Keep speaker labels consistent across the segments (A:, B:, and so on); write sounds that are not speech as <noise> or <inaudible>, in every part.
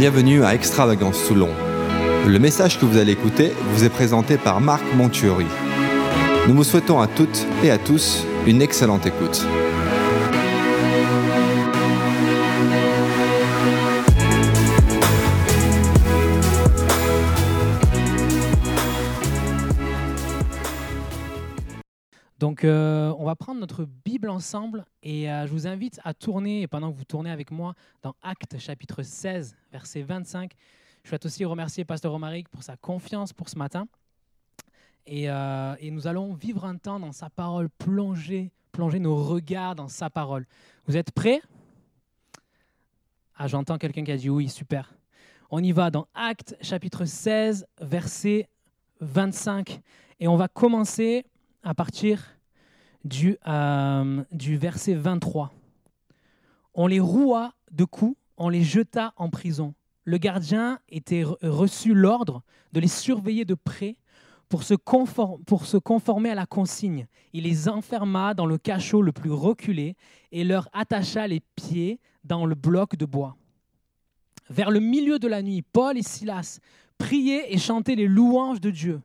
A: Bienvenue à Extravagance Toulon. Le message que vous allez écouter vous est présenté par Marc Montuori. Nous vous souhaitons à toutes et à tous une excellente écoute.
B: Donc, euh, on va prendre notre Bible ensemble et euh, je vous invite à tourner, et pendant que vous tournez avec moi, dans Actes chapitre 16, verset 25. Je souhaite aussi remercier Pasteur Romaric pour sa confiance pour ce matin. Et, euh, et, nous allons vivre un temps dans sa parole, plonger, plonger nos regards dans sa parole. Vous êtes prêts? Ah, j'entends quelqu'un qui a dit oui, super. On y va dans Actes chapitre 16, verset 25. Et on va commencer à partir du, euh, verset 23. On les roua de coups, on les jeta en prison. Le gardien était reçu l'ordre de les surveiller de près pour se conformer à la consigne. Il les enferma dans le cachot le plus reculé et leur attacha les pieds dans le bloc de bois. Vers le milieu de la nuit, Paul et Silas priaient et chantaient les louanges de Dieu.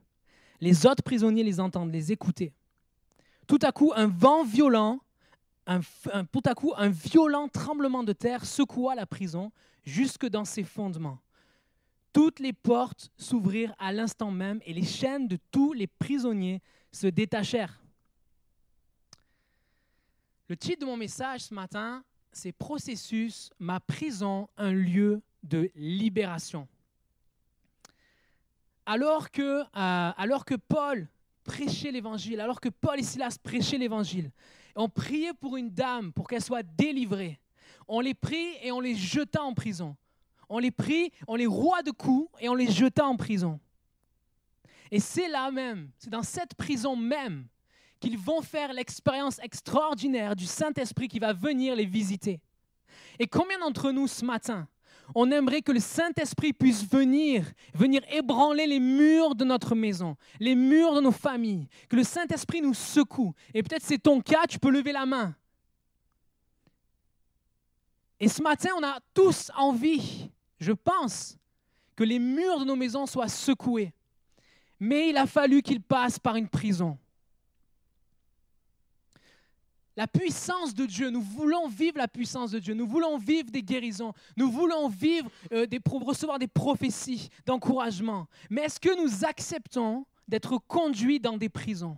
B: Les autres prisonniers les entendent, les écoutaient. Tout à coup, un vent violent, tout à coup, un violent tremblement de terre secoua la prison jusque dans ses fondements. Toutes les portes s'ouvrirent à l'instant même et les chaînes de tous les prisonniers se détachèrent. Le titre de mon message ce matin, c'est Processus, ma prison, un lieu de libération. Alors que, euh, alors que Paul prêchait l'évangile, alors que Paul et Silas prêchaient l'évangile, on priait pour une dame pour qu'elle soit délivrée. On les prit et on les jeta en prison. On les prit, on les roua de coups et on les jeta en prison. Et c'est là même, c'est dans cette prison même qu'ils vont faire l'expérience extraordinaire du Saint-Esprit qui va venir les visiter. Et combien d'entre nous ce matin, on aimerait que le Saint-Esprit puisse venir, venir ébranler les murs de notre maison, les murs de nos familles, que le Saint-Esprit nous secoue. Et peut-être c'est ton cas, tu peux lever la main. Et ce matin, on a tous envie, je pense, que les murs de nos maisons soient secoués. Mais il a fallu qu'ils passent par une prison la puissance de Dieu. Nous voulons vivre la puissance de Dieu. Nous voulons vivre des guérisons. Nous voulons vivre, euh, des, recevoir des prophéties, d'encouragement. Mais est-ce que nous acceptons d'être conduits dans des prisons?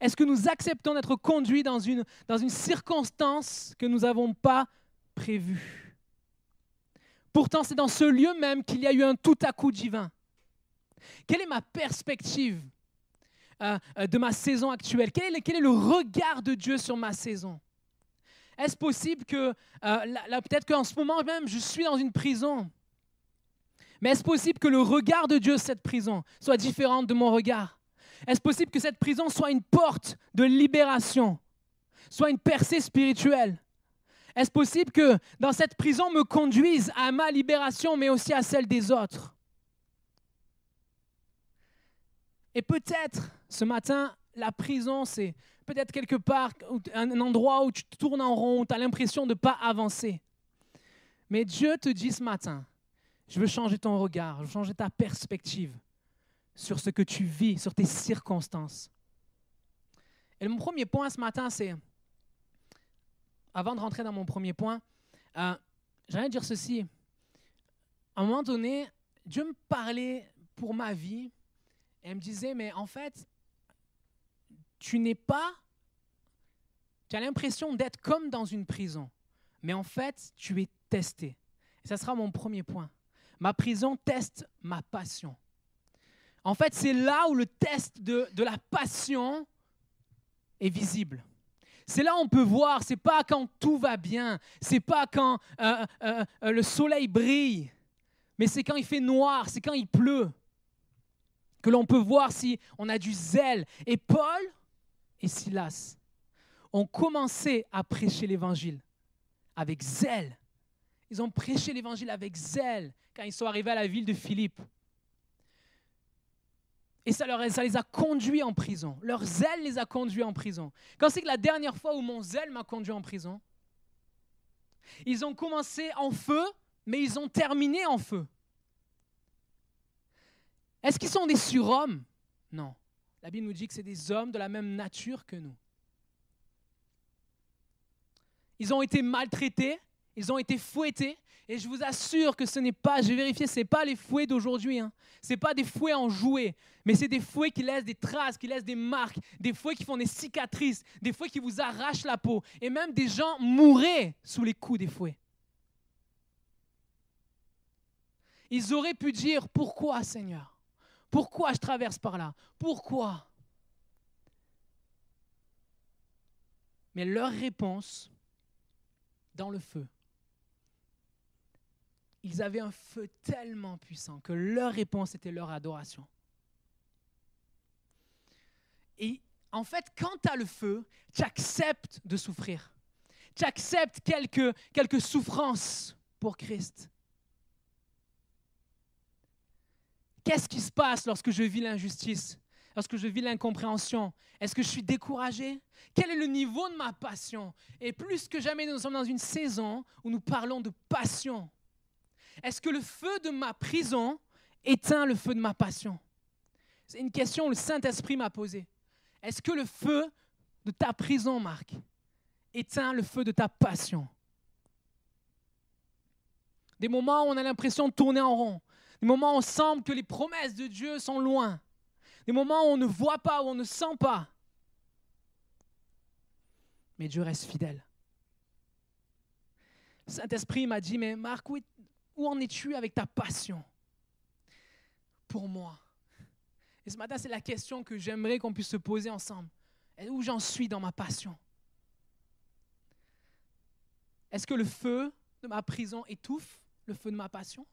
B: Est-ce que nous acceptons d'être conduits dans une, dans une circonstance que nous n'avons pas prévue? Pourtant, c'est dans ce lieu même qu'il y a eu un tout à coup divin. Quelle est ma perspective euh, euh, de ma saison actuelle? Quel est, le regard de Dieu sur ma saison? Est-ce possible que, euh, peut-être qu'en ce moment même, je suis dans une prison, mais est-ce possible que le regard de Dieu sur cette prison soit différent de mon regard? Est-ce possible que cette prison soit une porte de libération, soit une percée spirituelle? Est-ce possible que dans cette prison me conduise à ma libération, mais aussi à celle des autres? Et peut-être ce matin, la prison, c'est peut-être quelque part un endroit où tu tournes en rond, où tu as l'impression de ne pas avancer. Mais Dieu te dit ce matin, je veux changer ton regard, je veux changer ta perspective sur ce que tu vis, sur tes circonstances. Et mon premier point ce matin, c'est, avant de rentrer dans mon premier point, euh, j'aimerais dire ceci. À un moment donné, Dieu me parlait pour ma vie elle me disait, mais en fait, tu n'es pas, tu as l'impression d'être comme dans une prison, mais en fait, tu es testé. Et ça sera mon premier point. Ma prison teste ma passion. En fait, c'est là où le test de, de la passion est visible. C'est là où on peut voir, c'est pas quand tout va bien, c'est pas quand euh, euh, euh, le soleil brille, mais c'est quand il fait noir, c'est quand il pleut que l'on peut voir si on a du zèle. Et Paul et Silas ont commencé à prêcher l'évangile avec zèle. Ils ont prêché l'évangile avec zèle quand ils sont arrivés à la ville de Philippe. Et ça, les a conduits en prison. Leur zèle les a conduits en prison. Quand c'est que la dernière fois où mon zèle m'a conduit en prison, ils ont commencé en feu mais ils ont terminé en feu. Est-ce qu'ils sont des surhommes? Non. La Bible nous dit que c'est des hommes de la même nature que nous. Ils ont été maltraités, ils ont été fouettés, et je vous assure que ce n'est pas, j'ai vérifié, ce n'est pas les fouets d'aujourd'hui. Hein. Ce n'est pas des fouets en jouets, mais c'est des fouets qui laissent des traces, qui laissent des marques, des fouets qui font des cicatrices, des fouets qui vous arrachent la peau. Et même des gens mouraient sous les coups des fouets. Ils auraient pu dire, pourquoi Seigneur? Pourquoi je traverse par là? Pourquoi? Mais leur réponse, dans le feu, ils avaient un feu tellement puissant que leur réponse était leur adoration. Et en fait, quand tu as le feu, tu acceptes de souffrir. Tu acceptes quelques, quelques souffrances pour Christ. Qu'est-ce qui se passe lorsque je vis l'injustice? Lorsque je vis l'incompréhension? Est-ce que je suis découragé? Quel est le niveau de ma passion? Et plus que jamais, nous sommes dans une saison où nous parlons de passion. Est-ce que le feu de ma prison éteint le feu de ma passion? C'est une question que le Saint-Esprit m'a posée. Est-ce que le feu de ta prison, Marc, éteint le feu de ta passion? Des moments où on a l'impression de tourner en rond, des moments où on semble que les promesses de Dieu sont loin, des moments où on ne voit pas, où on ne sent pas. Mais Dieu reste fidèle. Saint-Esprit m'a dit, mais Marc, où où en es-tu avec ta passion pour moi? Et ce matin, c'est la question que j'aimerais qu'on puisse se poser ensemble. Où j'en suis dans ma passion? Est-ce que le feu de ma prison étouffe le feu de ma passion?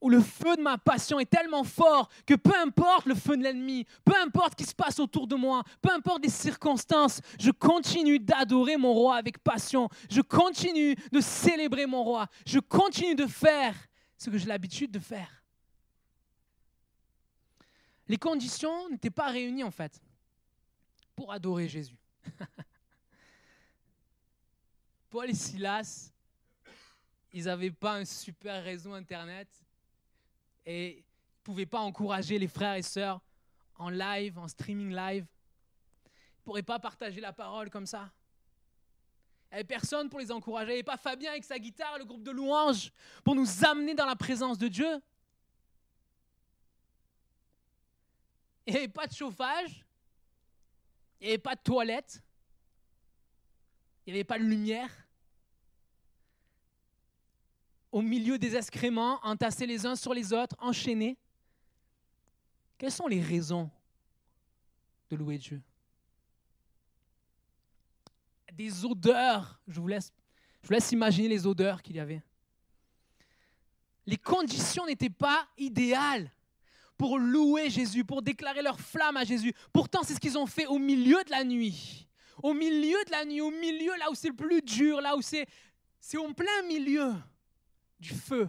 B: Où le feu de ma passion est tellement fort que peu importe le feu de l'ennemi, peu importe ce qui se passe autour de moi, peu importe les circonstances, je continue d'adorer mon roi avec passion. Je continue de célébrer mon roi. Je continue de faire ce que j'ai l'habitude de faire. Les conditions n'étaient pas réunies en fait pour adorer Jésus. <laughs> Paul et Silas, ils n'avaient pas un super réseau Internet et ne pouvaient pas encourager les frères et sœurs en live, en streaming live. Ils ne pourraient pas partager la parole comme ça. Il n'y avait personne pour les encourager. Il n'y avait pas Fabien avec sa guitare, le groupe de louanges, pour nous amener dans la présence de Dieu. Il n'y avait pas de chauffage. Il n'y avait pas de toilette. Il n'y avait pas de lumière au milieu des excréments, entassés les uns sur les autres, enchaînés. Quelles sont les raisons de louer Dieu? Des odeurs, je vous laisse, je vous laisse imaginer les odeurs qu'il y avait. Les conditions n'étaient pas idéales pour louer Jésus, pour déclarer leur flamme à Jésus. Pourtant, c'est ce qu'ils ont fait au milieu de la nuit. Au milieu de la nuit, au milieu là où c'est le plus dur, là où c'est, c'est en plein milieu du feu.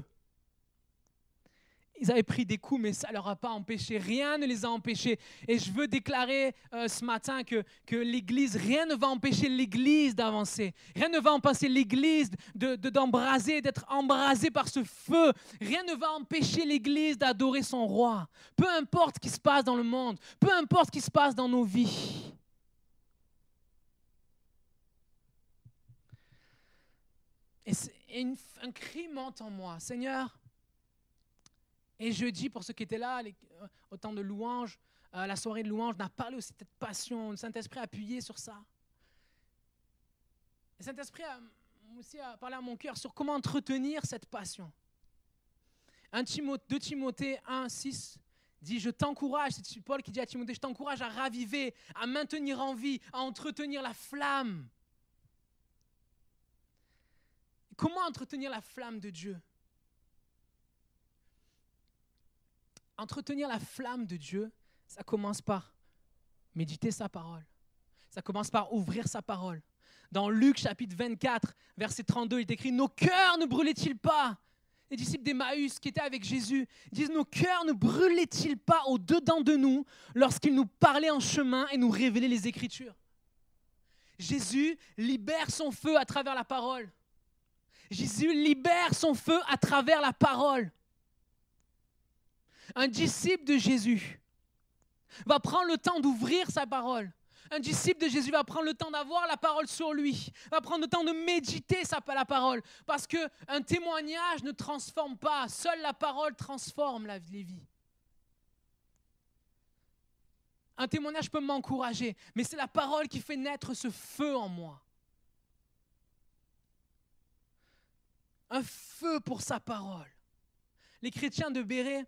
B: Ils avaient pris des coups, mais ça ne leur a pas empêché. Rien ne les a empêchés. Et je veux déclarer euh, ce matin que, l'Église, rien ne va empêcher l'Église d'avancer. Rien ne va empêcher l'Église de, d'embraser, d'être embrasée par ce feu. Rien ne va empêcher l'Église d'adorer son roi. Peu importe ce qui se passe dans le monde, peu importe ce qui se passe dans nos vies. Et un cri monte en moi, Seigneur. Et jeudi, pour ceux qui étaient là, les, euh, au temps de louange, euh, la soirée de louange, on a parlé aussi de cette passion, le Saint-Esprit a appuyé sur ça. Le Saint-Esprit a aussi a parlé à mon cœur sur comment entretenir cette passion. 1 Timothée, 2 Timothée 1, 6 dit, je t'encourage, c'est Paul qui dit à Timothée, je t'encourage à raviver, à maintenir en vie, à entretenir la flamme Comment entretenir la flamme de Dieu? Entretenir la flamme de Dieu, ça commence par méditer sa parole. Ça commence par ouvrir sa parole. Dans Luc chapitre 24, verset 32, il est écrit, Nos cœurs ne brûlaient-ils pas? Les disciples d'Emmaüs qui étaient avec Jésus disent, Nos cœurs ne brûlaient-ils pas au-dedans de nous lorsqu'il nous parlait en chemin et nous révélait les Écritures? Jésus libère son feu à travers la parole. Jésus libère son feu à travers la parole. Un disciple de Jésus va prendre le temps d'ouvrir sa parole. Un disciple de Jésus va prendre le temps d'avoir la parole sur lui, va prendre le temps de méditer sa, la parole, parce qu'un témoignage ne transforme pas, seule la parole transforme les vies. Un témoignage peut m'encourager, mais c'est la parole qui fait naître ce feu en moi. Un feu pour sa parole. Les chrétiens de Béret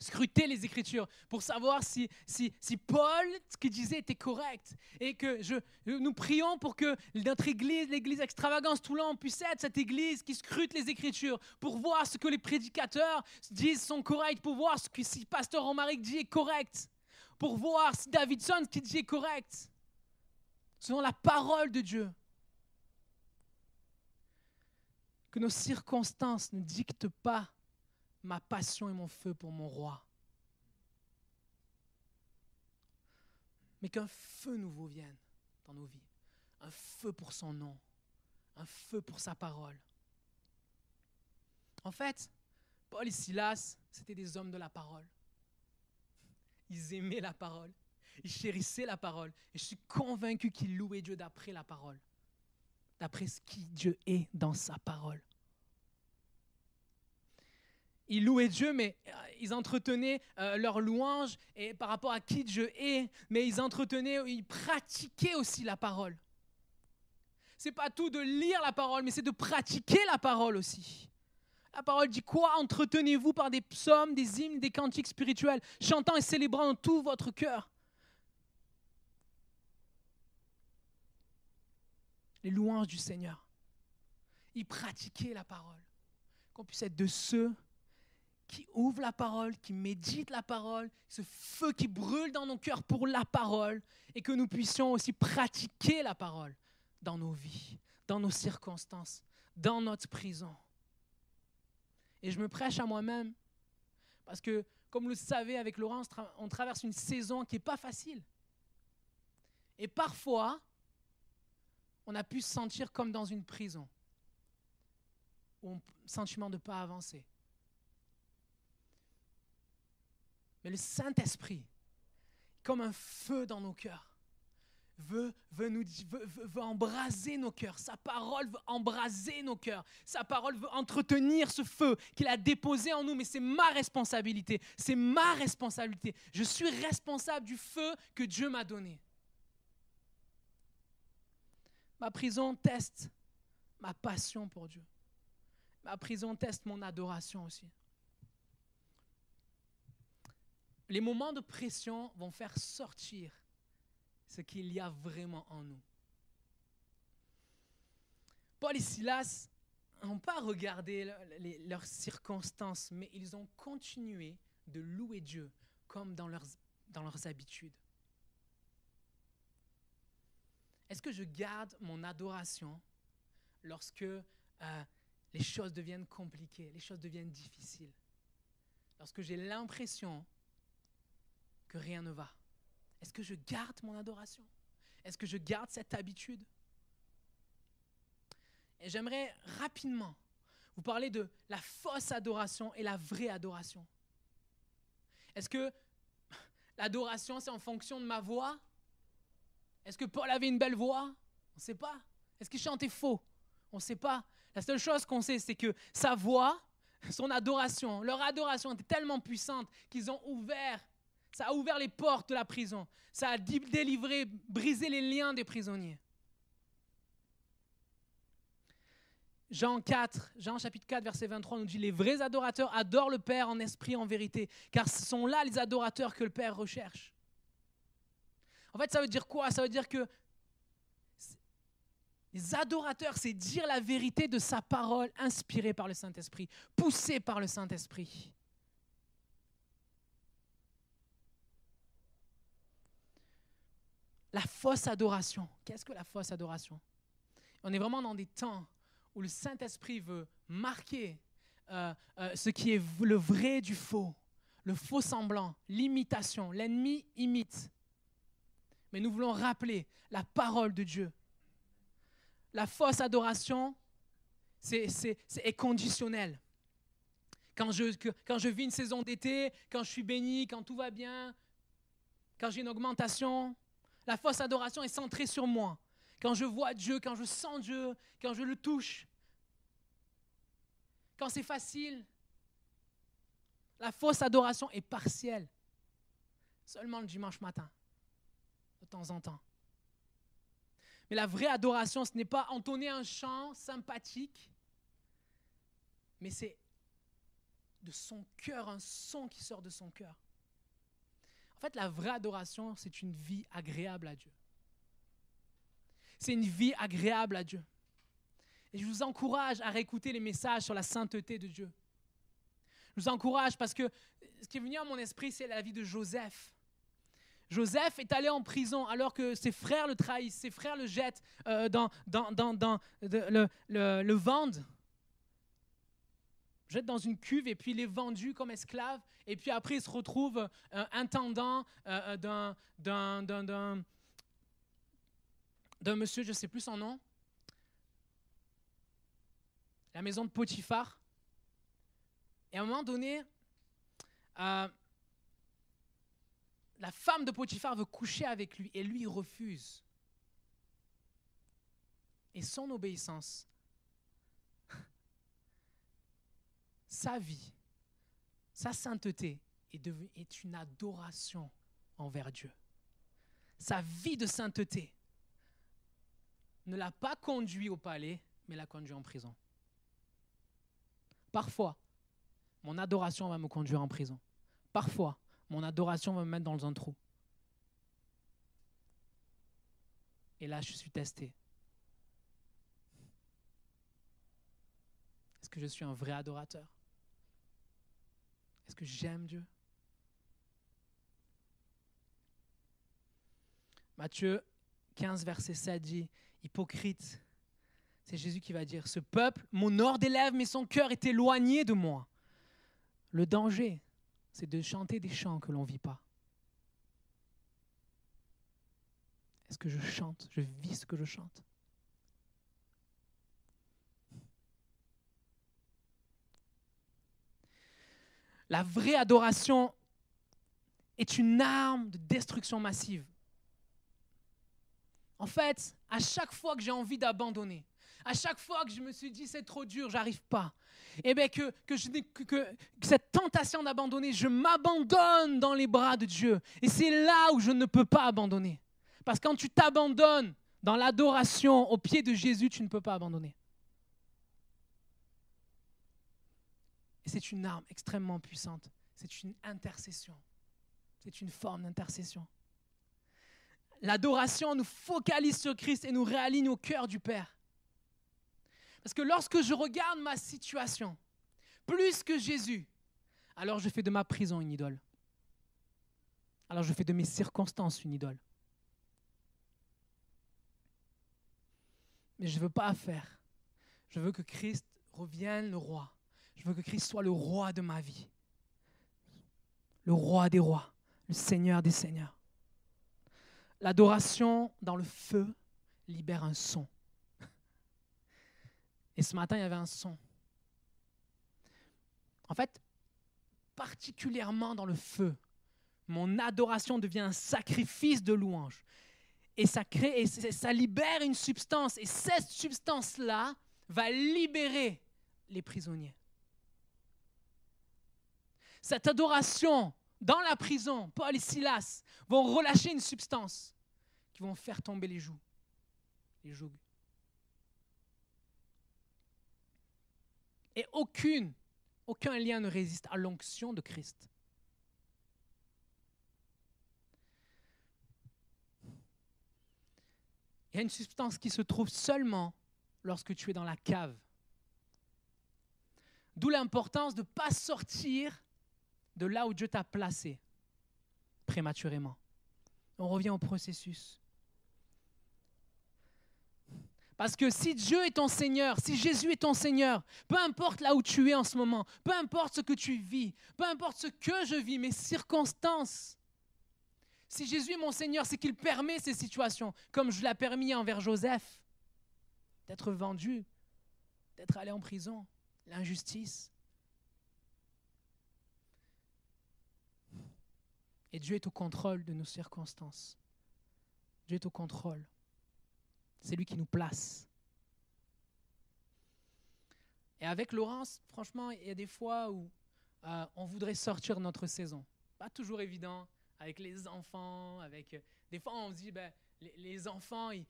B: scrutaient les Écritures pour savoir si, si, si Paul, ce qu'il disait, était correct. Et que je, nous prions pour que notre Église, l'Église extravagance Toulon, puisse être cette Église qui scrute les Écritures pour voir ce que les prédicateurs disent sont corrects, pour voir ce que si Pasteur Romaric dit est correct pour voir si Davidson, dit est correct, selon la parole de Dieu. Que nos circonstances ne dictent pas ma passion et mon feu pour mon roi. Mais qu'un feu nouveau vienne dans nos vies. Un feu pour son nom. Un feu pour sa parole. En fait, Paul et Silas, c'était des hommes de la parole. Ils aimaient la parole. Ils chérissaient la parole. Et je suis convaincu qu'ils louaient Dieu d'après la parole. D'après ce qui Dieu est dans sa parole. Ils louaient Dieu, mais euh, ils entretenaient euh, leur louange et par rapport à qui Dieu est, mais ils entretenaient, ils pratiquaient aussi la parole. C'est pas tout de lire la parole, mais c'est de pratiquer la parole aussi. La parole dit quoi? Entretenez-vous par des psaumes, des hymnes, des cantiques spirituels, chantant et célébrant tout votre cœur. Les louanges du Seigneur. Y pratiquer la parole. Qu'on puisse être de ceux qui ouvrent la parole, qui méditent la parole, ce feu qui brûle dans nos cœurs pour la parole, et que nous puissions aussi pratiquer la parole dans nos vies, dans nos circonstances, dans notre prison. Et je me prêche à moi-même. Parce que, comme vous le savez, avec Laurence, on traverse une saison qui n'est pas facile. Et parfois, on a pu se sentir comme dans une prison. Ou un sentiment de ne pas avancer. Mais le Saint-Esprit, comme un feu dans nos cœurs, veut, nous, veut, embraser nos cœurs. Sa parole veut embraser nos cœurs. Sa parole veut entretenir ce feu qu'il a déposé en nous. Mais c'est ma responsabilité. C'est ma responsabilité. Je suis responsable du feu que Dieu m'a donné. Ma prison teste ma passion pour Dieu. Ma prison teste mon adoration aussi. Les moments de pression vont faire sortir ce qu'il y a vraiment en nous. Paul et Silas n'ont pas regardé leurs circonstances, mais ils ont continué de louer Dieu comme dans leurs, habitudes. Est-ce que je garde mon adoration lorsque euh, les choses deviennent compliquées, les choses deviennent difficiles? Lorsque j'ai l'impression que rien ne va? Est-ce que je garde mon adoration? Est-ce que je garde cette habitude? Et j'aimerais rapidement vous parler de la fausse adoration et la vraie adoration. Est-ce que l'adoration, c'est en fonction de ma voix? Est-ce que Paul avait une belle voix? On ne sait pas. Est-ce qu'il chantait faux? On ne sait pas. La seule chose qu'on sait, c'est que sa voix, <laughs> son adoration, leur adoration était tellement puissante qu'ils ont ouvert ça a ouvert les portes de la prison. Ça a délivré, brisé les liens des prisonniers. Jean 4, Jean chapitre 4, verset 23 nous dit Les vrais adorateurs adorent le Père en esprit, en vérité, car ce sont là les adorateurs que le Père recherche. En fait, ça veut dire quoi? Ça veut dire que les adorateurs, c'est dire la vérité de sa parole inspirée par le Saint-Esprit, poussée par le Saint-Esprit. La fausse adoration. Qu'est-ce que la fausse adoration? On est vraiment dans des temps où le Saint-Esprit veut marquer euh, euh, ce qui est le vrai du faux, le faux semblant, l'imitation. L'ennemi imite. Mais nous voulons rappeler la parole de Dieu. La fausse adoration, c'est, c'est, c'est conditionnel. Quand je, quand je vis une saison d'été, quand je suis béni, quand tout va bien, quand j'ai une augmentation, la fausse adoration est centrée sur moi. Quand je vois Dieu, quand je sens Dieu, quand je le touche, quand c'est facile, la fausse adoration est partielle. Seulement le dimanche matin, de temps en temps. Mais la vraie adoration, ce n'est pas entonner un chant sympathique, mais c'est de son cœur, un son qui sort de son cœur. En fait, la vraie adoration, c'est une vie agréable à Dieu. C'est une vie agréable à Dieu. Et je vous encourage à réécouter les messages sur la sainteté de Dieu. Je vous encourage parce que ce qui est venu à mon esprit, c'est la vie de Joseph. Joseph est allé en prison alors que ses frères le trahissent, ses frères le jettent euh, dans, le, le, vendent jette dans une cuve et puis il est vendu comme esclave. Et puis après, il se retrouve euh, intendant euh, d'un, monsieur, je ne sais plus son nom, la maison de Potiphar. Et à un moment donné, la femme de Potiphar veut coucher avec lui et lui refuse. Et son obéissance, <laughs> sa vie, sa sainteté est une adoration envers Dieu. Sa vie de sainteté ne l'a pas conduit au palais, mais l'a conduit en prison. Parfois, mon adoration va me conduire en prison. Parfois, mon adoration va me mettre dans un trou. Et là, je suis testé. Est-ce que je suis un vrai adorateur? Est-ce que j'aime Dieu? Matthieu 15, verset 7 dit, Hypocrite, c'est Jésus qui va dire, ce peuple mon des lèvres, mais son cœur est éloigné de moi. Le danger, c'est de chanter des chants que l'on ne vit pas. Est-ce que je chante? Je vis ce que je chante? La vraie adoration est une arme de destruction massive. En fait, à chaque fois que j'ai envie d'abandonner, à chaque fois que je me suis dit c'est trop dur, j'arrive pas, et eh bien que, je, que cette tentation d'abandonner, je m'abandonne dans les bras de Dieu. Et c'est là où je ne peux pas abandonner. Parce que quand tu t'abandonnes dans l'adoration au pied de Jésus, tu ne peux pas abandonner. Et c'est une arme extrêmement puissante. C'est une intercession. C'est une forme d'intercession. L'adoration nous focalise sur Christ et nous réaligne au cœur du Père. Parce que lorsque je regarde ma situation, plus que Jésus, alors je fais de ma prison une idole. Alors je fais de mes circonstances une idole. Mais je ne veux pas faire. Je veux que Christ revienne le roi. Je veux que Christ soit le roi de ma vie. Le roi des rois, le Seigneur des seigneurs. L'adoration dans le feu libère un son. Et ce matin, il y avait un son. En fait, particulièrement dans le feu, mon adoration devient un sacrifice de louange. Et ça crée, et ça libère une substance. Et cette substance-là va libérer les prisonniers. Cette adoration dans la prison, Paul et Silas vont relâcher une substance qui vont faire tomber les joues, les jougs. Et aucun lien ne résiste à l'onction de Christ. Il y a une substance qui se trouve seulement lorsque tu es dans la cave. D'où l'importance de ne pas sortir de là où Dieu t'a placé prématurément. On revient au processus. Parce que si Dieu est ton Seigneur, si Jésus est ton Seigneur, peu importe là où tu es en ce moment, peu importe ce que tu vis, peu importe ce que je vis, mes circonstances, si Jésus est mon Seigneur, c'est qu'il permet ces situations, comme je l'ai permis envers Joseph, d'être vendu, d'être allé en prison, l'injustice. Et Dieu est au contrôle de nos circonstances. Dieu est au contrôle. C'est lui qui nous place. Et avec Laurence, franchement, il y a des fois où euh, on voudrait sortir de notre saison. Pas toujours évident avec les enfants, avec... Euh, des fois, on se dit, ben, les, enfants, ils,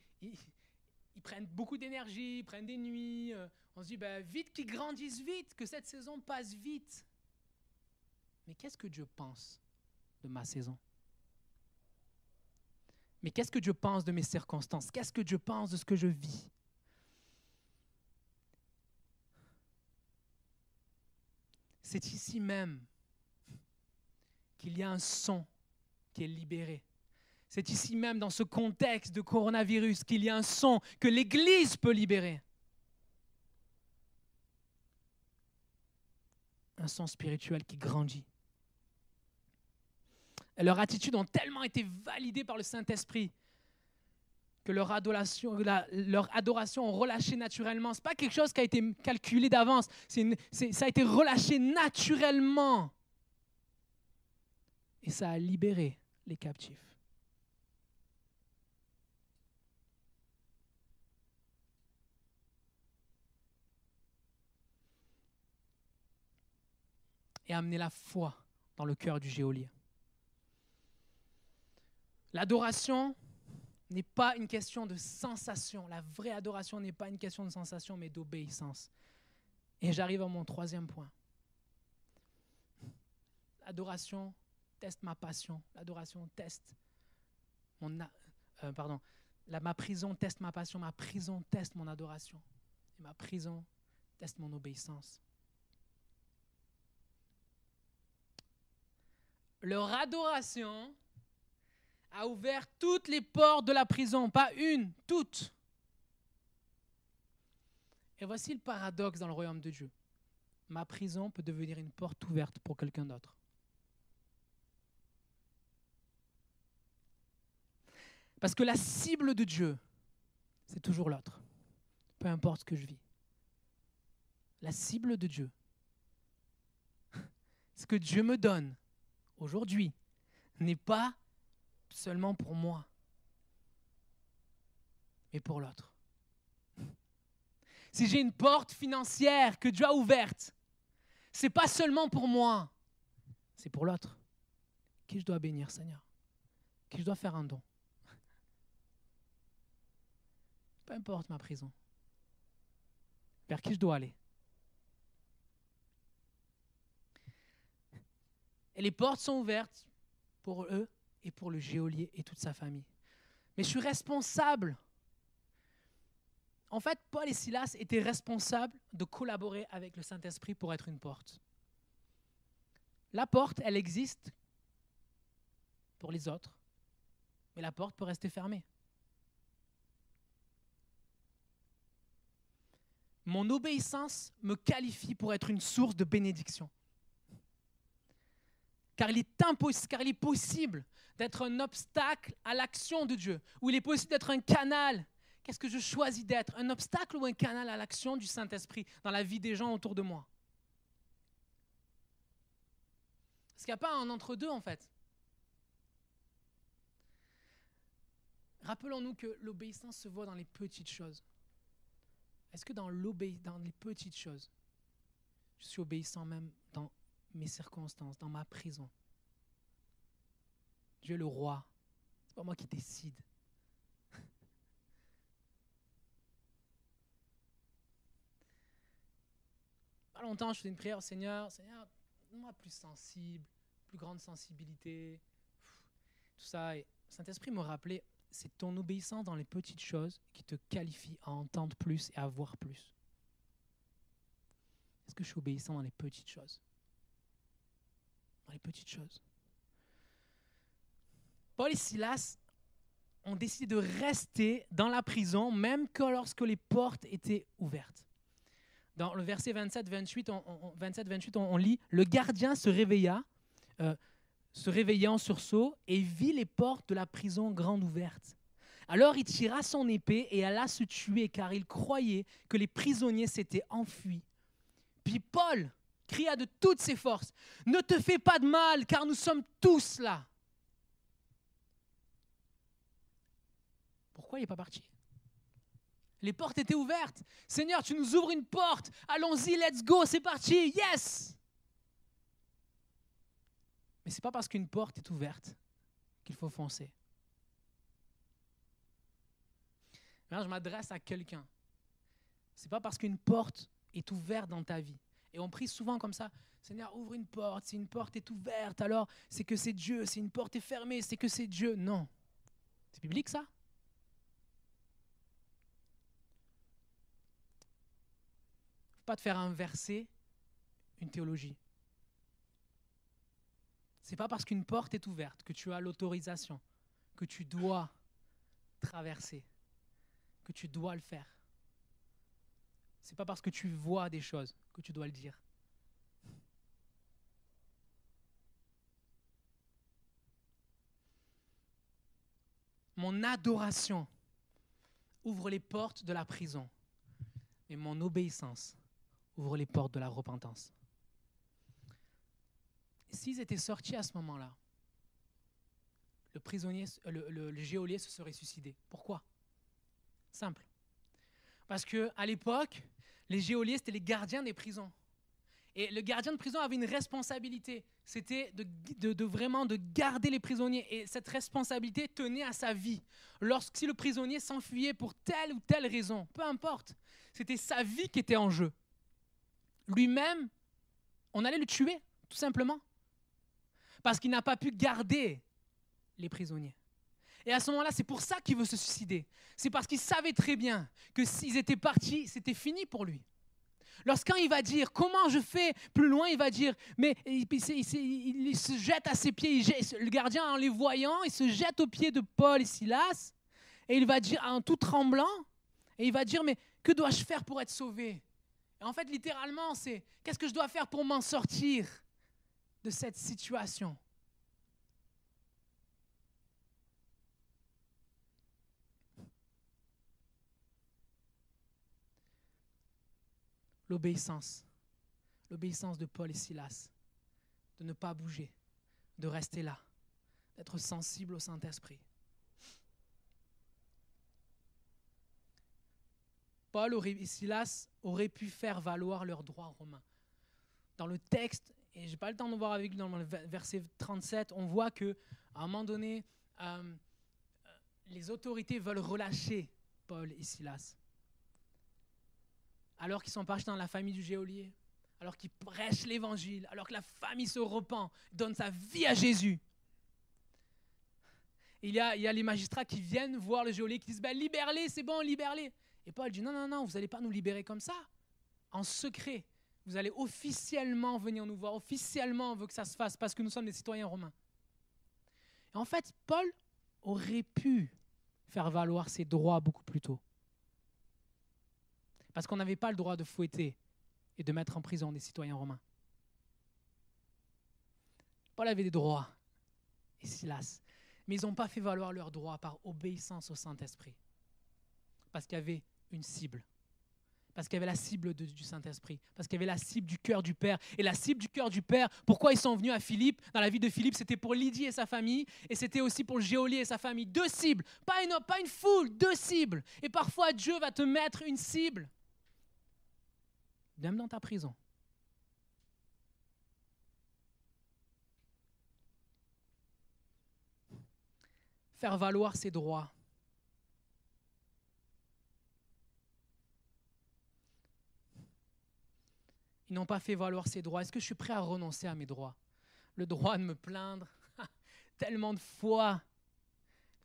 B: prennent beaucoup d'énergie, ils prennent des nuits. Euh, on se dit, ben, vite qu'ils grandissent vite, que cette saison passe vite. Mais qu'est-ce que Dieu pense de ma saison? Mais qu'est-ce que Dieu pense de mes circonstances? Qu'est-ce que Dieu pense de ce que je vis? C'est ici même qu'il y a un son qui est libéré. C'est ici même, dans ce contexte de coronavirus, qu'il y a un son que l'Église peut libérer. Un son spirituel qui grandit. Leur attitude ont tellement été validées par le Saint-Esprit que leur adoration, leur adoration ont relâché naturellement. Ce n'est pas quelque chose qui a été calculé d'avance, ça a été relâché naturellement. Et ça a libéré les captifs. Et amené la foi dans le cœur du géolier. L'adoration n'est pas une question de sensation. La vraie adoration n'est pas une question de sensation, mais d'obéissance. Et j'arrive à mon troisième point. L'adoration teste ma passion. L'adoration teste mon... Euh, pardon. Ma prison teste ma passion. Ma prison teste mon adoration. Et ma prison teste mon obéissance. Leur adoration a ouvert toutes les portes de la prison, pas une, toutes. Et voici le paradoxe dans le royaume de Dieu. Ma prison peut devenir une porte ouverte pour quelqu'un d'autre. Parce que la cible de Dieu, c'est toujours l'autre. Peu importe ce que je vis. La cible de Dieu, <laughs> ce que Dieu me donne aujourd'hui, n'est pas seulement pour moi, mais pour l'autre. Si j'ai une porte financière que Dieu a ouverte, c'est pas seulement pour moi, c'est pour l'autre. Qui je dois bénir, Seigneur Qui je dois faire un don Peu importe ma prison. Vers qui je dois aller Et les portes sont ouvertes pour eux et pour le geôlier et toute sa famille. Mais je suis responsable. En fait, Paul et Silas étaient responsables de collaborer avec le Saint-Esprit pour être une porte. La porte, elle existe pour les autres, mais la porte peut rester fermée. Mon obéissance me qualifie pour être une source de bénédiction car il est possible d'être un obstacle à l'action de Dieu, ou il est possible d'être un canal. Qu'est-ce que je choisis d'être? Un obstacle ou un canal à l'action du Saint-Esprit dans la vie des gens autour de moi? Est-ce qu'il n'y a pas un entre-deux en fait Rappelons-nous que l'obéissance se voit dans les petites choses. Est-ce que dans, dans les petites choses, je suis obéissant même dans mes circonstances, dans ma prison. Dieu est le roi. C'est pas moi qui décide. <laughs> Pas longtemps, je faisais une prière au Seigneur. Seigneur, moi plus sensible, plus grande sensibilité, tout ça. Et Saint-Esprit me rappelait, c'est ton obéissance dans les petites choses qui te qualifie à entendre plus et à voir plus. Est-ce que je suis obéissant dans les petites choses? Les petites choses. Paul et Silas ont décidé de rester dans la prison, même que lorsque les portes étaient ouvertes. Dans le verset 27-28, on, 27, 28, on, lit Le gardien se réveilla, euh, se réveilla en sursaut et vit les portes de la prison grandes ouvertes. Alors il tira son épée et alla se tuer car il croyait que les prisonniers s'étaient enfuis. Puis Paul cria de toutes ses forces, Ne te fais pas de mal car nous sommes tous là. Pourquoi il n'est pas parti? Les portes étaient ouvertes. Seigneur, tu nous ouvres une porte. Allons-y, let's go, c'est parti, yes. Mais ce n'est pas parce qu'une porte est ouverte qu'il faut foncer. Maintenant, je m'adresse à quelqu'un. Ce n'est pas parce qu'une porte est ouverte dans ta vie. Et on prie souvent comme ça, Seigneur, ouvre une porte. Si une porte est ouverte, alors c'est que c'est Dieu. Si une porte est fermée, c'est que c'est Dieu. Non. C'est biblique ça? Faut pas te faire inverser une théologie. C'est pas parce qu'une porte est ouverte que tu as l'autorisation, que tu dois traverser, que tu dois le faire. C'est pas parce que tu vois des choses que tu dois le dire. Mon adoration ouvre les portes de la prison, et mon obéissance ouvre les portes de la repentance s'ils étaient sortis à ce moment-là, le prisonnier, le, le, geôlier se serait suicidé. Pourquoi? Simple. Parce que à l'époque, les geôliers c'était les gardiens des prisons. Et le gardien de prison avait une responsabilité, c'était de, de, vraiment de garder les prisonniers. Et cette responsabilité tenait à sa vie. Lorsque si le prisonnier s'enfuyait pour telle ou telle raison, peu importe, c'était sa vie qui était en jeu. Lui-même, on allait le tuer, tout simplement parce qu'il n'a pas pu garder les prisonniers. Et à ce moment-là, c'est pour ça qu'il veut se suicider. C'est parce qu'il savait très bien que s'ils étaient partis, c'était fini pour lui. Lorsqu'un il va dire comment je fais plus loin, il va dire mais il, se jette à ses pieds. le gardien en les voyant, il se jette aux pieds de Paul et Silas et il va dire en tout tremblant et il va dire mais que dois-je faire pour être sauvé? En fait, littéralement, c'est qu'est-ce que je dois faire pour m'en sortir de cette situation? L'obéissance, l'obéissance de Paul et Silas, de ne pas bouger, de rester là, d'être sensible au Saint-Esprit. Paul et Silas auraient pu faire valoir leurs droits romains. Dans le texte, et j'ai pas le temps de voir avec lui dans le verset 37, on voit que à un moment donné, euh, euh, les autorités veulent relâcher Paul et Silas. Alors qu'ils sont partis dans la famille du geôlier, alors qu'ils prêchent l'évangile, alors que la famille se repent, donne sa vie à Jésus. il, y a, il y a les magistrats qui viennent voir le geôlier, qui disent ben, Libère-les, c'est bon, libère-les. Et Paul dit Non, non, non, vous n'allez pas nous libérer comme ça, en secret. Vous allez officiellement venir nous voir, officiellement on veut que ça se fasse parce que nous sommes des citoyens romains. Et en fait, Paul aurait pu faire valoir ses droits beaucoup plus tôt. Parce qu'on n'avait pas le droit de fouetter et de mettre en prison des citoyens romains. Paul avait des droits, et Silas. Mais ils n'ont pas fait valoir leurs droits par obéissance au Saint-Esprit. Parce qu'il y avait une cible. Parce qu'il y avait la cible du Saint-Esprit, parce qu'il y avait la cible du cœur du Père. Et la cible du cœur du Père, pourquoi ils sont venus à Philippe Dans la vie de Philippe, c'était pour Lydie et sa famille, et c'était aussi pour le géolier et sa famille. Deux cibles, pas une, pas une foule, deux cibles. Et parfois, Dieu va te mettre une cible, même dans ta prison. Faire valoir ses droits Ils n'ont pas fait valoir ses droits. Est-ce que je suis prêt à renoncer à mes droits? Le droit de me plaindre? <laughs> Tellement de fois,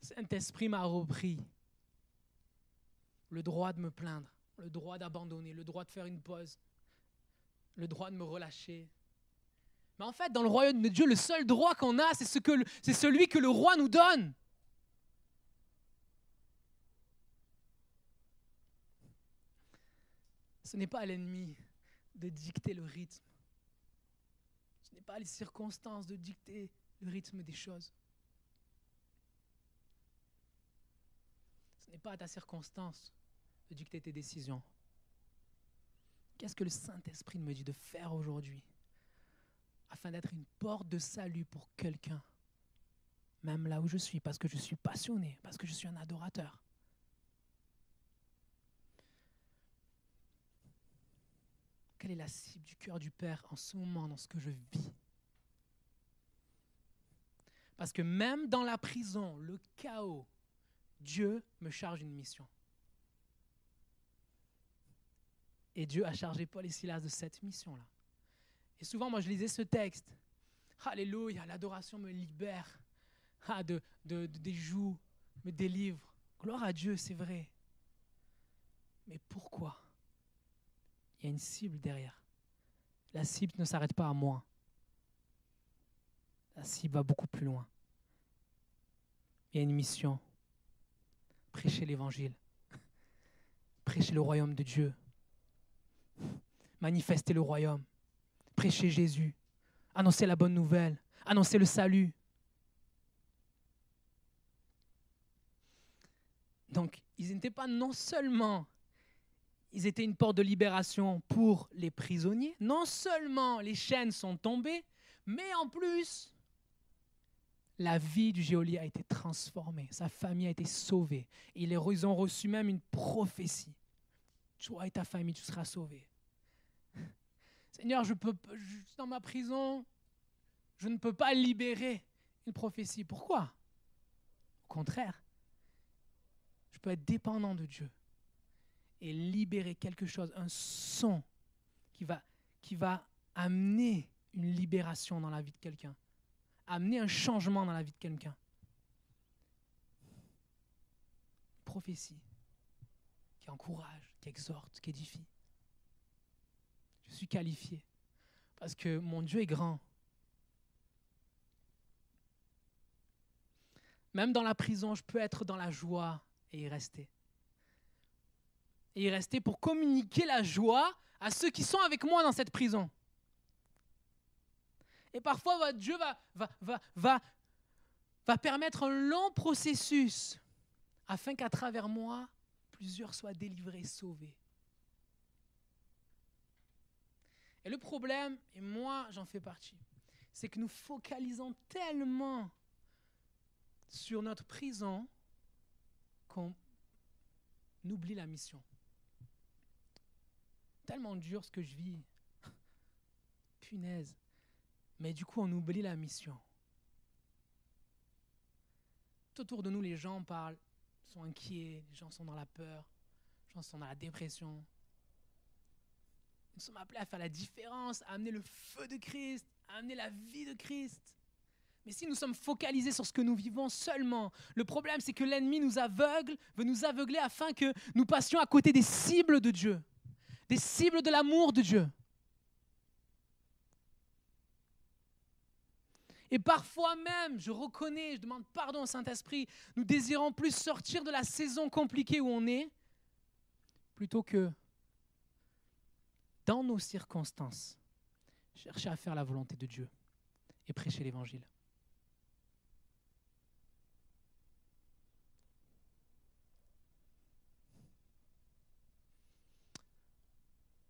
B: Saint-Esprit m'a repris. Le droit de me plaindre, le droit d'abandonner, le droit de faire une pause, le droit de me relâcher. Mais en fait, dans le royaume de Dieu, le seul droit qu'on a, c'est ce celui que le roi nous donne. Ce n'est pas l'ennemi de dicter le rythme. Ce n'est pas les circonstances de dicter le rythme des choses. n'est pas à ta circonstance de dicter tes décisions. Qu'est-ce que le Saint-Esprit me dit de faire aujourd'hui afin d'être une porte de salut pour quelqu'un, même là où je suis, parce que je suis passionné, parce que je suis un adorateur. Quelle est la cible du cœur du Père en ce moment, dans ce que je vis? Parce que même dans la prison, le chaos, Dieu me charge une mission. Et Dieu a chargé Paul et Silas de cette mission-là. Et souvent, moi, je lisais ce texte. Alléluia, l'adoration me libère ah, de, des joues, me délivre. Gloire à Dieu, c'est vrai. Mais pourquoi? Il y a une cible derrière. La cible ne s'arrête pas à moi. La cible va beaucoup plus loin. Il y a une mission. Prêcher l'évangile. Prêcher le royaume de Dieu manifester le royaume, prêcher Jésus, annoncer la bonne nouvelle, annoncer le salut. Donc, ils n'étaient pas non seulement, ils étaient une porte de libération pour les prisonniers, non seulement les chaînes sont tombées, mais en plus, la vie du géolier a été transformée, sa famille a été sauvée. Ils ont reçu même une prophétie. Toi et ta famille, tu seras sauvé. Seigneur, je peux, dans ma prison, je ne peux pas libérer une prophétie. Pourquoi? Au contraire, je peux être dépendant de Dieu et libérer quelque chose, un son qui va, qui va amener une libération dans la vie de quelqu'un, amener un changement dans la vie de quelqu'un. Prophétie qui encourage, qui exhorte, qui édifie. Je suis qualifié parce que mon Dieu est grand. Même dans la prison, je peux être dans la joie et y rester. Et y rester pour communiquer la joie à ceux qui sont avec moi dans cette prison. Et parfois, Dieu va, va, va, va, va permettre un long processus afin qu'à travers moi, plusieurs soient délivrés, sauvés. Et le problème, et moi j'en fais partie, c'est que nous focalisons tellement sur notre prison qu'on oublie la mission. Tellement dur ce que je vis. <laughs> Punaise. Mais du coup, on oublie la mission. Tout autour de nous, les gens parlent, sont inquiets, les gens sont dans la peur, les gens sont dans la dépression, nous sommes appelés à faire la différence, à amener le feu de Christ, à amener la vie de Christ. Mais si nous sommes focalisés sur ce que nous vivons seulement, le problème c'est que l'ennemi nous aveugle, veut nous aveugler afin que nous passions à côté des cibles de Dieu, des cibles de l'amour de Dieu. Et parfois même, je reconnais, je demande pardon au Saint-Esprit, nous désirons plus sortir de la saison compliquée où on est, plutôt que dans nos circonstances, chercher à faire la volonté de Dieu et prêcher l'Évangile.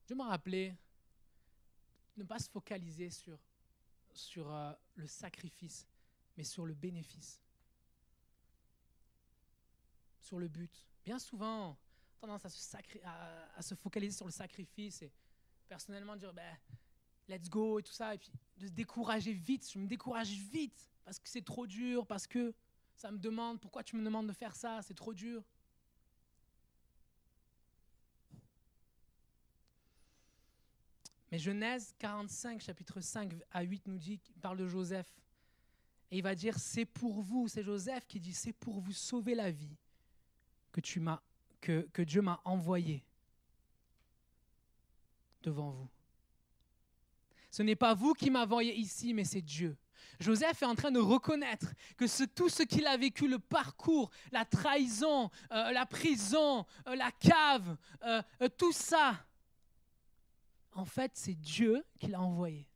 B: Je me rappelais ne pas se focaliser sur, sur euh, le sacrifice, mais sur le bénéfice, sur le but. Bien souvent, tendance à se, à se focaliser sur le sacrifice et personnellement dire ben, let's go et tout ça, et puis de se décourager vite. Je me décourage vite parce que c'est trop dur, parce que ça me demande pourquoi tu me demandes de faire ça, c'est trop dur. Mais Genèse 45, chapitre 5 à 8 nous dit, parle de Joseph. Et il va dire, c'est pour vous, c'est Joseph qui dit, c'est pour vous sauver la vie que, tu m'as, que, que Dieu m'a envoyé devant vous. Ce n'est pas vous qui m'envoyez ici, mais c'est Dieu. Joseph est en train de reconnaître que tout ce qu'il a vécu, le parcours, la trahison, euh, la prison, euh, la cave, euh, tout ça, en fait, c'est Dieu qui l'a envoyé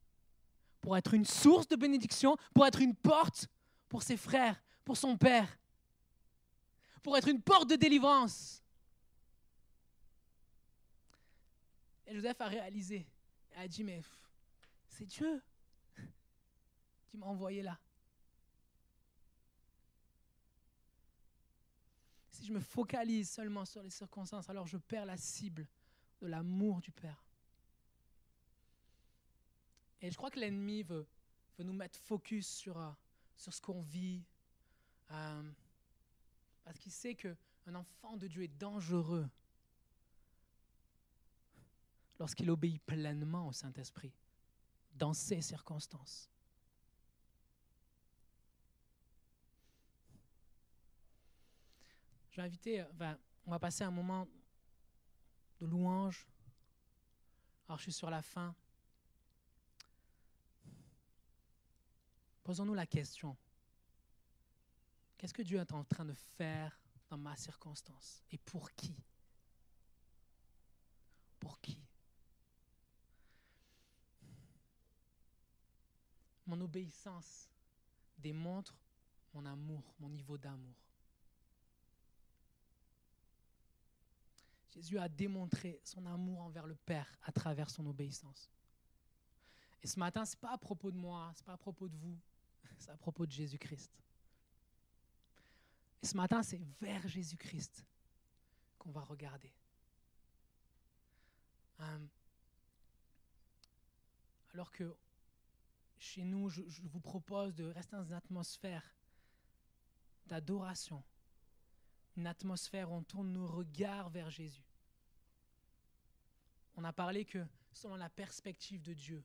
B: pour être une source de bénédiction, pour être une porte pour ses frères, pour son père. pour être une porte de délivrance. Et Joseph a réalisé, a dit, mais c'est Dieu <laughs> qui m'a envoyé là. Si je me focalise seulement sur les circonstances, alors je perds la cible de l'amour du Père. Et je crois que l'ennemi veut, nous mettre focus sur, euh, ce qu'on vit, euh, parce qu'il sait qu'un enfant de Dieu est dangereux lorsqu'il obéit pleinement au Saint-Esprit dans ces circonstances. Je vais inviter, euh, on va passer un moment de louange. Alors je suis sur la fin. Posons-nous la question. Qu'est-ce que Dieu est en train de faire dans ma circonstance? Et pour qui? Pour qui? Mon obéissance démontre mon amour, mon niveau d'amour. Jésus a démontré son amour envers le Père à travers son obéissance. Et ce matin, ce n'est pas à propos de moi, ce n'est pas à propos de vous, <laughs> c'est à propos de Jésus-Christ. Et ce matin, c'est vers Jésus-Christ qu'on va regarder. Euh, alors que chez nous, je, vous propose de rester dans une atmosphère d'adoration, une atmosphère où on tourne nos regards vers Jésus. On a parlé que selon la perspective de Dieu,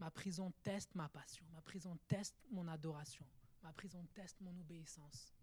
B: Ma prison teste ma passion. Ma prison teste mon adoration. Ma prison teste mon obéissance.